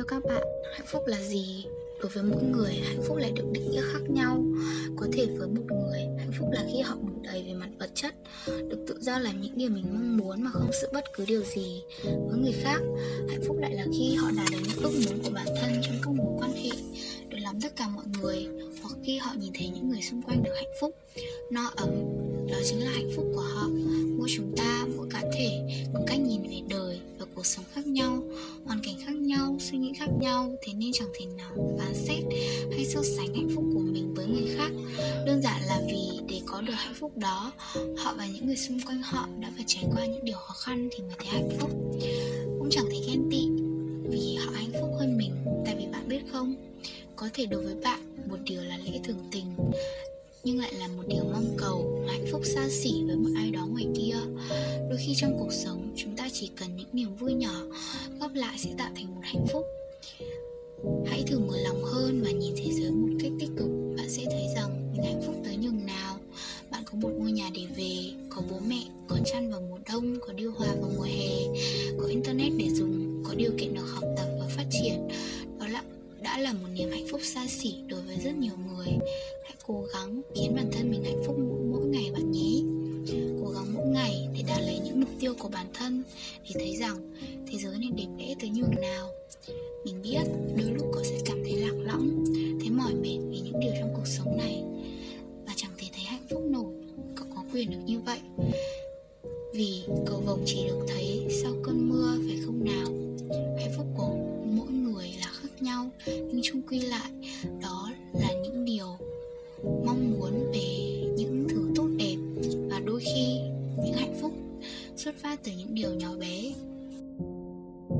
Thưa các bạn, hạnh phúc là gì? Đối với mỗi người, hạnh phúc lại được định nghĩa khác nhau. Có thể với một người, hạnh phúc là khi họ đủ đầy về mặt vật chất Được tự do làm những điều mình mong muốn mà không sợ bất cứ điều gì. Với người khác, hạnh phúc lại là khi họ đạt đến những ước muốn của bản thân trong các mối quan hệ Được lắm tất cả mọi người Hoặc khi họ nhìn thấy những người xung quanh được hạnh phúc, no ấm Đó chính là hạnh phúc của họ. Mỗi chúng ta, mỗi cá thể có cách nhìn về đời và cuộc sống khác nhau suy nghĩ khác nhau, thế nên chẳng thể nào phán xét hay so sánh hạnh phúc của mình với người khác. Đơn giản là vì để có được hạnh phúc đó, họ và những người xung quanh họ đã phải trải qua những điều khó khăn thì mới thấy hạnh phúc. Cũng chẳng thể ghen tị vì họ hạnh phúc hơn mình, tại vì bạn biết không? Có thể đối với bạn, một điều là lễ thường tình, nhưng lại là một điều mong cầu. Hạnh phúc xa xỉ với một ai đó khi trong cuộc sống chúng ta chỉ cần những niềm vui nhỏ góp lại sẽ tạo thành một hạnh phúc. Hãy thử mở lòng hơn và nhìn thế giới một cách tích cực. Bạn sẽ thấy rằng mình hạnh phúc tới nhường nào. Bạn có một ngôi nhà để về, có bố mẹ, có chăn vào mùa đông, có điều hòa vào mùa hè, có internet để dùng, có điều kiện được học tập và phát triển. Đó là, đã là một niềm hạnh phúc xa xỉ đối với rất nhiều người. Hãy cố gắng khiến bản thân mình hạnh phúc mục tiêu của bản thân để thấy rằng thế giới này đẹp đẽ tới nhường nào. Mình biết đôi lúc cậu sẽ cảm thấy lạc lõng, thấy mỏi mệt vì những điều trong cuộc sống này. Và chẳng thể thấy hạnh phúc nổi cậu có quyền được như vậy. Vì cầu vồng chỉ được thấy sau cơn mưa phải không nào? Hãy xuất phát từ những điều nhỏ bé.